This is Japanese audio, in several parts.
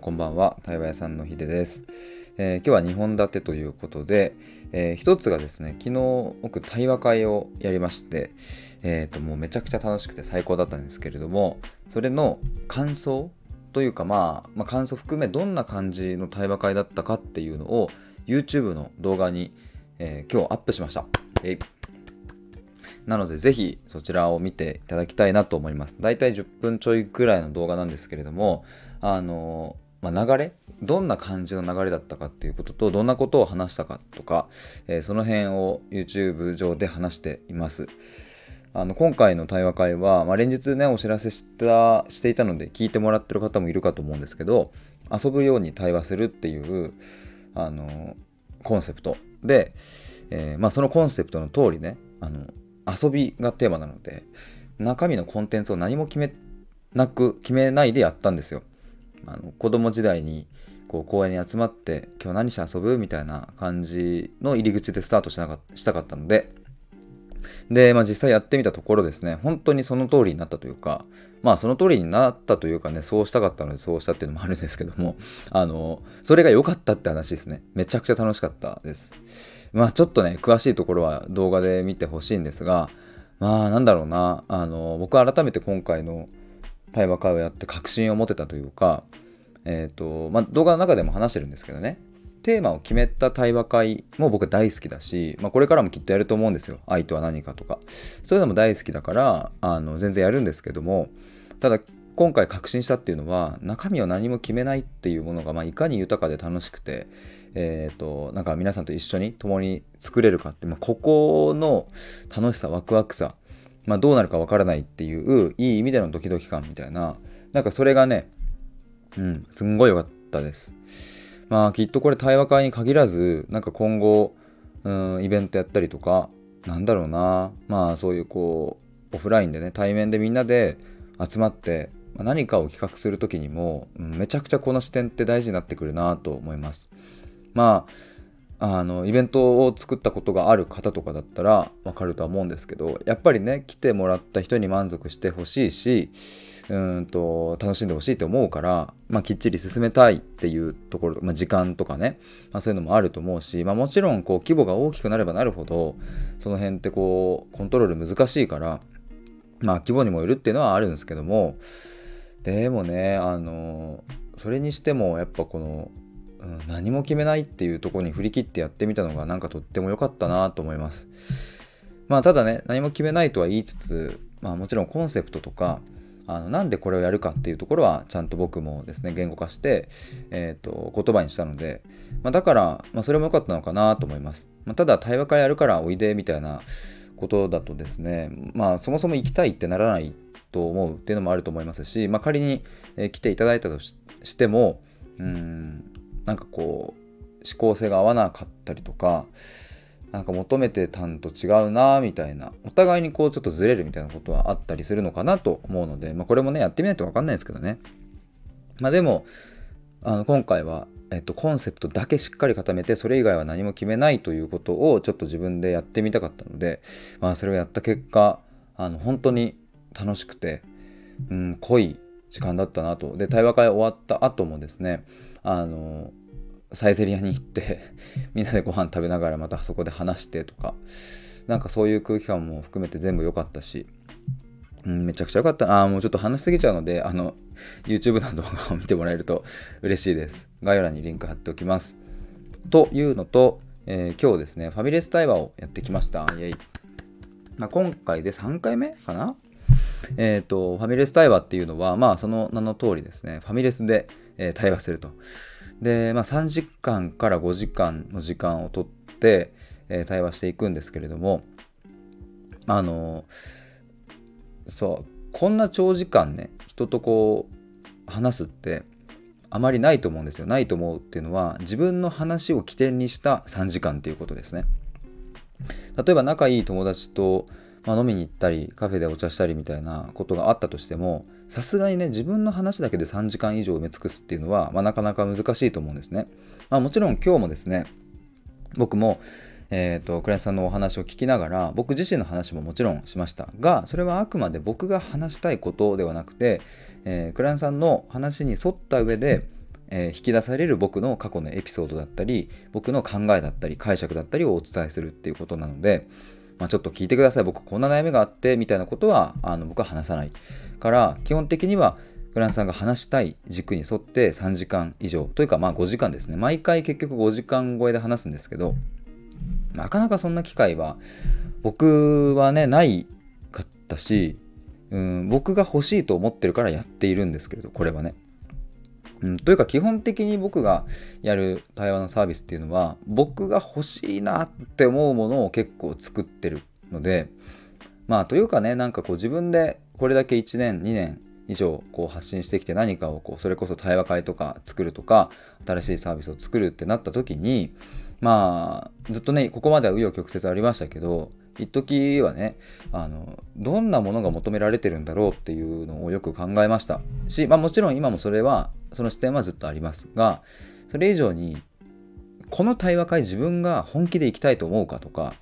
こんばんは、対話屋さんのひでです。えー、今日は2本立てということで、えー、一つがですね、昨日僕対話会をやりまして、えっ、ー、ともうめちゃくちゃ楽しくて最高だったんですけれども、それの感想というか、まあ、まあ、感想含めどんな感じの対話会だったかっていうのを YouTube の動画に、え今日アップしました。えなのでぜひそちらを見ていただきたいなと思います。だいたい10分ちょいくらいの動画なんですけれども、あの、まあ、流れ？どんな感じの流れだったかっていうことと、どんなことを話したかとか、えー、その辺を YouTube 上で話しています。あの今回の対話会は、まあ、連日ねお知らせしたしていたので聞いてもらってる方もいるかと思うんですけど遊ぶように対話するっていうあのコンセプトで、えー、まあ、そのコンセプトの通りねあの遊びがテーマなので中身のコンテンツを何も決めなく決めないでやったんですよ。あの子供時代にこう公園に集まって今日何して遊ぶみたいな感じの入り口でスタートしなかしたかったので。で、まあ、実際やってみたところですね。本当にその通りになったというかまあその通りになったというかねそうしたかったのでそうしたっていうのもあるんですけどもあのそれが良かったって話ですね。めちゃくちゃ楽しかったです。まあちょっとね詳しいところは動画で見てほしいんですがまあなんだろうな。あの僕改めて今回の対話会をやって確信を持てたというか、え、ー、と、まあ、動画の中でも話してるんですけどね、テーマを決めた対話会も僕大好きだし、まあ、これからもきっとやると思うんですよ。愛とは何かとか。そういうのも大好きだから、あの、全然やるんですけども、ただ、今回確信したっていうのは、中身を何も決めないっていうものが、まあ、いかに豊かで楽しくて、えっ、ー、と、なんか皆さんと一緒に共に作れるかって、まあ、ここの楽しさ、ワクワクさ、まあ、どうなるかわからないっていういい意味でのドキドキ感みたいななんかそれがねうんすんごい良かったです。まあきっとこれ対話会に限らずなんか今後うんイベントやったりとかなんだろうなまあそういうこうオフラインでね対面でみんなで集まって何かを企画する時にも、うん、めちゃくちゃこの視点って大事になってくるなと思います。まああのイベントを作ったことがある方とかだったらわかるとは思うんですけどやっぱりね来てもらった人に満足してほしいしうんと楽しんでほしいと思うから、まあ、きっちり進めたいっていうところ、まあ、時間とかね、まあ、そういうのもあると思うし、まあ、もちろんこう規模が大きくなればなるほどその辺ってこうコントロール難しいからまあ規模にもよるっていうのはあるんですけどもでもねあのそれにしてもやっぱこのうん、何も決めないっていうとこに振り切ってやってみたのがなんかとっても良かったなと思います。まあただね何も決めないとは言いつつ、まあ、もちろんコンセプトとかあのなんでこれをやるかっていうところはちゃんと僕もですね言語化して、えーと、言葉にしたので、まあ、だから、まあ、それも良かったのかなと思います。まあ、ただ対話会やるからおいでみたいなことだとですねまあそもそも行きたいってならないと思うっていうのもあると思いますし、まあ、仮に、え来ていただいたとしてもうんなんかこう思考性が合わなかったりとかなんか求めてたんと違うなみたいなお互いにこうちょっとずれるみたいなことはあったりするのかなと思うので、まあ、これもねやってみないと分かんないですけどね。まあでもあの今回は、えっと、コンセプトだけしっかり固めてそれ以外は何も決めないということをちょっと自分でやってみたかったので、まあ、それをやった結果あの本当に楽しくて、うん、濃い時間だったなと。で対話会終わった後もですねあのサイゼリヤに行って みんなでご飯食べながらまたそこで話してとかなんかそういう空気感も含めて全部良かったし、うん、めちゃくちゃ良かった。ああもうちょっと話しすぎちゃうのであの YouTube の動画を見てもらえると 嬉しいです。概要欄にリンク貼っておきます。というのと、えー、今日ですねファミレス対話をやってきました。イエイ、まあ、今回で3回目かな？えっ、ー、とファミレス対話っていうのはまあその名の通りですねファミレスで、えー、対話すると。で、まあ、3時間から5時間の時間をとって、えー、対話していくんですけれどもあのそうこんな長時間ね人とこう話すってあまりないと思うんですよ。ないと思うっていうのは自分の話を起点にした3時間っていうことですね。例えば仲いい友達とまあ、飲みに行ったりカフェでお茶したりみたいなことがあったとしてもさすがにね自分の話だけで3時間以上埋め尽くすっていうのは、まあ、なかなか難しいと思うんですね、まあ、もちろん今日もですね僕もえーと、クライアントさんのお話を聞きながら僕自身の話ももちろんしました。がそれはあくまで僕が話したいことではなくて、えー、クライアントさんの話に沿った上で、えー、引き出される僕の過去のエピソードだったり僕の考えだったり解釈だったりをお伝えするっていうことなので、まあ、ちょっと聞いてください。僕こんな悩みがあってみたいなことはあの僕は話さないから基本的にはフランスさんが話したい軸に沿って3時間以上というかまあ5時間ですね。毎回結局5時間超えで話すんですけどなかなかそんな機会は僕はねないかったしうん僕が欲しいと思ってるからやっているんですけれどこれはね。うん、というか基本的に僕がやる対話のサービスっていうのは僕が欲しいなって思うものを結構作ってるのでまあというかねなんかこう自分でこれだけ1年2年以上こう発信してきて何かをこうそれこそ対話会とか作るとか新しいサービスを作るってなった時にまあずっとねここまでは紆余曲折ありましたけど一時はねあのどんなものが求められてるんだろうっていうのをよく考えました。し、まあ、もちろん今もそれはその視点はずっとありますがそれ以上にこの対話会自分が本気で行きたいと思うかとか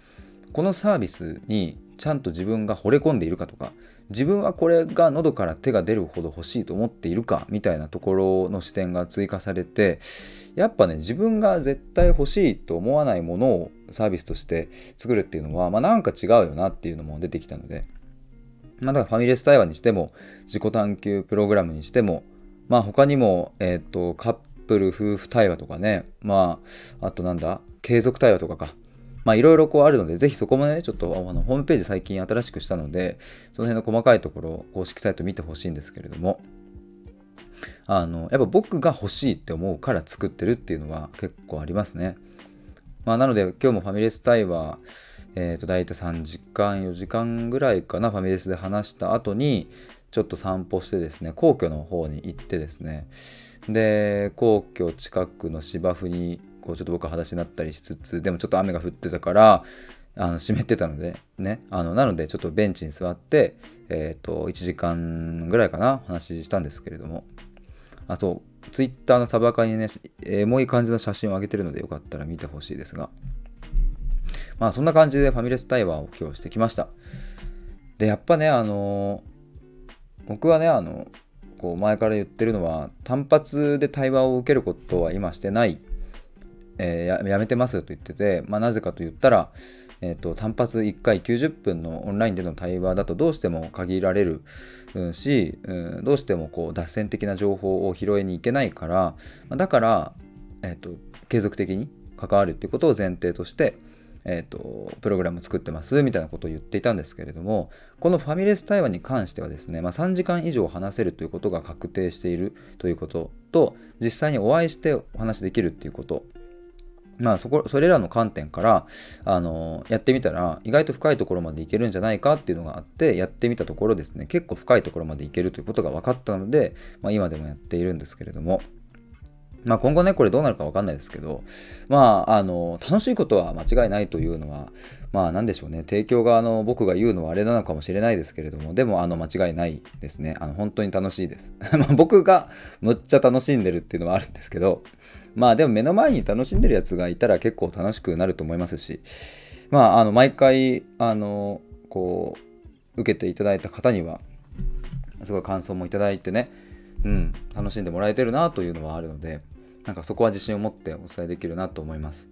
このサービスにちゃんと自分が惚れ込んでいるかとか自分はこれが喉から手が出るほど欲しいと思っているかみたいなところの視点が追加されてやっぱね自分が絶対欲しいと思わないものをサービスとして作るっていうのは、まあ、なんか違うよなっていうのも出てきたので、まあ、だからファミレス対話にしても自己探求プログラムにしてもまあ他にも、えっ、ー、とカップル夫婦対話とかねまああとなんだ継続対話とかか。まあいろいろこうあるので、ぜひそこもね、ちょっとあのホームページ最近新しくしたので、その辺の細かいところを、公式サイト見てほしいんですけれども、あの、やっぱ僕が欲しいって思うから作ってるっていうのは結構ありますね。まあなので今日もファミレス対話、えっ、ー、と大体3時間、4時間ぐらいかな、ファミレスで話した後に、ちょっと散歩してですね、皇居の方に行ってですね、で、皇居近くの芝生にこうちょっと僕は裸足になったりしつつでもちょっと雨が降ってたからあの湿ってたのでねあのなのでちょっとベンチに座ってえっ、ー、と1時間ぐらいかな話したんですけれども。あそうツイッターのサブアカにねエモい感じの写真を上げてるのでよかったら見てほしいですが。まあそんな感じでファミレス対話を今日してきました。でやっぱねあの僕はねあのこう前から言ってるのは単発で対話を受けることは今してないえー、やめてますと言ってて、まあ、なぜかと言ったら、えーと、単発1回90分のオンラインでの対話だとどうしても限られる、し、うん、どうしてもこう脱線的な情報を拾いに行けないから、だから、えーと、継続的に関わるっていうことを前提として、えーと、プログラム作ってますみたいなことを言っていたんですけれどもこのファミレス対話に関してはですね、まあ、3時間以上話せるということが確定しているということと実際にお会いしてお話できるっていうことまあそこ、それらの観点から、あのやってみたら、意外と深いところまでいけるんじゃないかっていうのがあって、やってみたところですね、結構深いところまでいけるということが分かったので、まあ、今でもやっているんですけれども、まあ、今後ね、これどうなるか分かんないですけど、まあ、あの、楽しいことは間違いないというのは、まあ、なんでしょうね、提供側の僕が言うのはあれなのかもしれないですけれども、でも、あの、間違いないですね。あの、本当に楽しいです。ま僕がむっちゃ楽しんでるっていうのはあるんですけど、まあ、でも目の前に楽しんでるやつがいたら結構楽しくなると思いますし、まあ、あの、毎回、あの、こう、受けていただいた方には、すごい感想もいただいてね、うん、楽しんでもらえてるなというのはあるので、なんかそこは自信を持ってお伝えできるなと思います。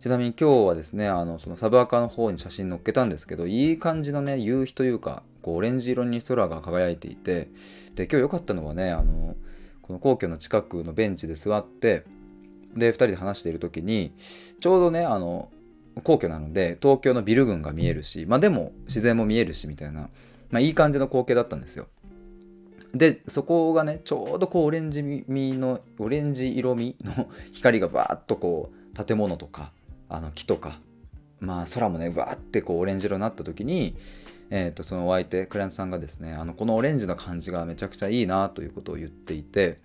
ちなみに今日はですね、あのそのサブアカの方に写真載っけたんですけど、いい感じのね、夕日というか、こうオレンジ色に空が輝いていて、で、今日良かったのはね、あのこの皇居の近くのベンチで座って、で、2人で話している時に、ちょうどね、あの皇居なので、東京のビル群が見えるし、まあでも自然も見えるしみたいな、まあいい感じの光景だったんですよ。でそこがねちょうどこうオレンジ味のオレンジ色味の光がバーッとこう建物とかあの木とかまあ空もねバーってこうオレンジ色になった時にえー、とそのお相手クライアントさんがですねあのこのオレンジの感じがめちゃくちゃいいなということを言っていて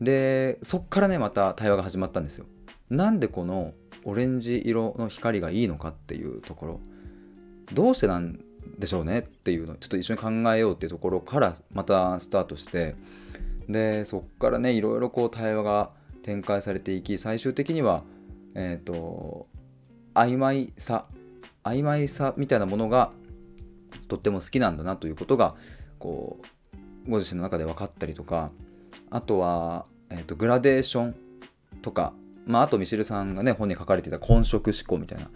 でそっからねまた対話が始まったんですよ。なんでこのオレンジ色の光がいいのかっていうところ。どうしてなんでしょうねっていうのをちょっと一緒に考えようっていうところからまたスタートしてでそっからねいろいろこう対話が展開されていき最終的にはえっ、ー、と曖昧さ曖昧さみたいなものがとっても好きなんだなということがこうご自身の中で分かったりとかあとはえーと、グラデーションとか、まあ、あとミシルさんがね本に書かれていた混色思考みたいな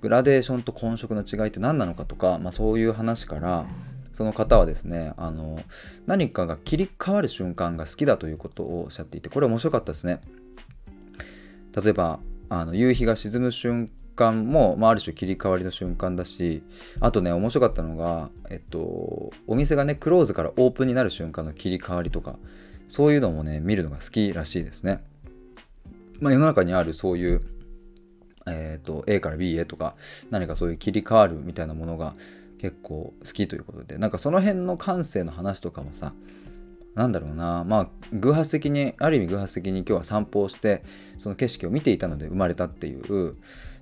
グラデーションと混色の違いって何なのかとか、まあ、そういう話からその方はですねあの何かが切り替わる瞬間が好きだということをおっしゃっていてこれ面白かったですね。例えばあの夕日が沈む瞬間も、まあ、ある種切り替わりの瞬間だしあとね面白かったのが、えっと、お店がねクローズからオープンになる瞬間の切り替わりとかそういうのもね見るのが好きらしいですね、まあ、世の中にあるそういうえーと、A から B へとか何かそういう切り替わるみたいなものが結構好きということでなんかその辺の感性の話とかもさなんだろうな。まあ偶発的にある意味偶発的に今日は散歩をしてその景色を見ていたので生まれたっていう。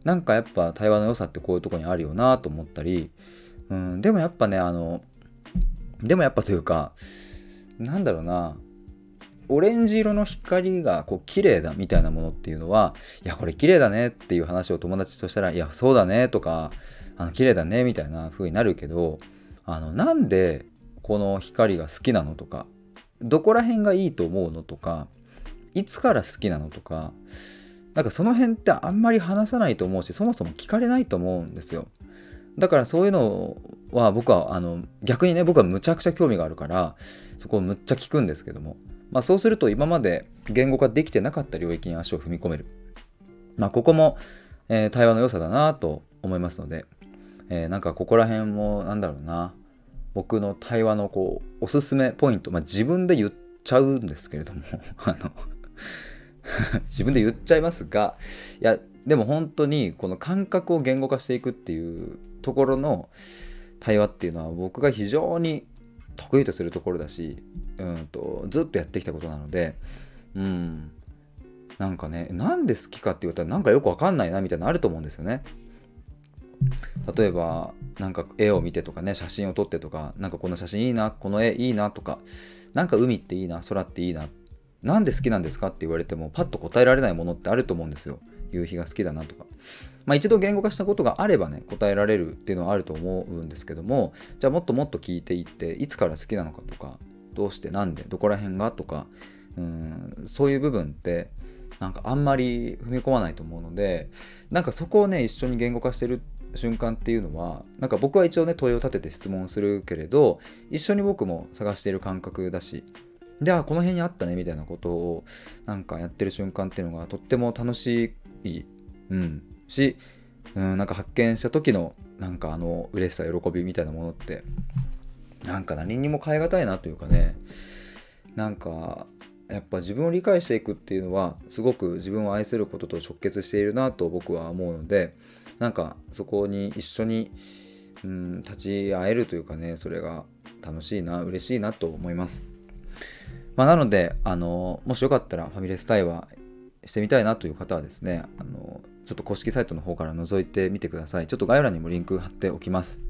なんかやっぱ対話の良さってこういうとこにあるよなと思ったり、うん、でもやっぱねあのでもやっぱというかなんだろうな。オレンジ色の光がこう綺麗だみたいなものっていうのはいやこれ綺麗だねっていう話を友達としたらいやそうだねとかあの綺麗だねみたいな風になるけどあのなんでこの光が好きなのとかどこら辺がいいと思うのとかいつから好きなのとかなんかその辺ってあんまり話さないと思うしそもそも聞かれないと思うんですよ。だからそういうのは僕はあの逆にね僕はむちゃくちゃ興味があるからそこをむっちゃ聞くんですけども。まあ、そうすると今まで言語化できてなかった領域に足を踏み込める。まあ、ここも、えー、対話の良さだなと思いますので、えー、なんかここら辺もなんだろうな。僕の対話のこうおすすめポイント、まあ、自分で言っちゃうんですけれども あの 自分で言っちゃいますがいやでも本当にこの感覚を言語化していくっていうところの対話っていうのは僕が非常に得意とするところだし、うんと、ずっとやってきたことなので、うん、なんかね、なんで好きかって言ったらなんかよくわかんないなみたいなのあると思うんですよね。例えば、なんか絵を見てとかね、写真を撮ってとか、なんかこの写真いいな、この絵いいなとか、なんか海っていいな、空っていいな、なんで好きなんですかって言われても、パッと答えられないものってあると思うんですよ。夕日が好きだなとか。まあ、一度言語化したことがあればね答えられるっていうのはあると思うんですけどもじゃあもっともっと聞いていっていつから好きなのかとかどうしてなんでどこら辺がとかうんそういう部分ってなんかあんまり踏み込まないと思うのでなんかそこをね一緒に言語化してるって瞬間っていうのはなんか僕は一応ね問いを立てて質問するけれど一緒に僕も探している感覚だしではこの辺にあったねみたいなことをなんかやってる瞬間っていうのがとっても楽しい、うん、し、うん、なんか発見した時のなんかあの嬉しさ喜びみたいなものってなんか何にも代え難いなというかねなんかやっぱ自分を理解していくっていうのはすごく自分を愛することと直結しているなと僕は思うのでなんかそこに一緒に、うん、立ち会えるというかねそれが楽しいな嬉しいなと思います。まあ、なのであのもしよかったらファミレス対話してみたいなという方はですねあのちょっと公式サイトの方から覗いてみてください。ちょっと概要欄にもリンク貼っておきます。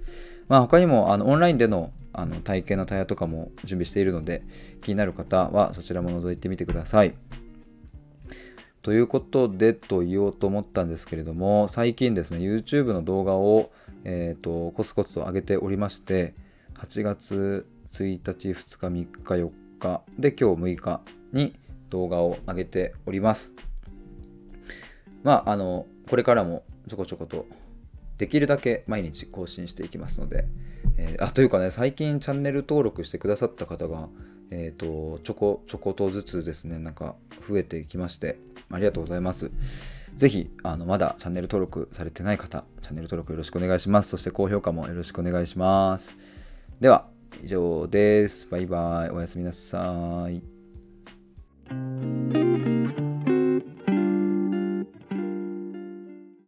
まあ、他にもあのオンラインでのあの体験のタイヤとかも準備しているので、気になる方はそちらも覗いてみてください。ということでと言おうと思ったんですけれども、最近ですね、YouTube の動画を、えーと、コツコツと上げておりまして、8月1日、2日、3日、4日で今日6日に動画を上げております。まあ、あの、これからもちょこちょことできるだけ毎日更新していきますので、えー、あ、というかね、最近チャンネル登録してくださった方が、えっ、ー、と、ちょこちょことずつですね、なんか増えてきまして、ありがとうございます。ぜひ、あの、まだチャンネル登録されてない方、チャンネル登録よろしくお願いします。そして高評価もよろしくお願いします。では、以上です。バイバイ。おやすみなさい。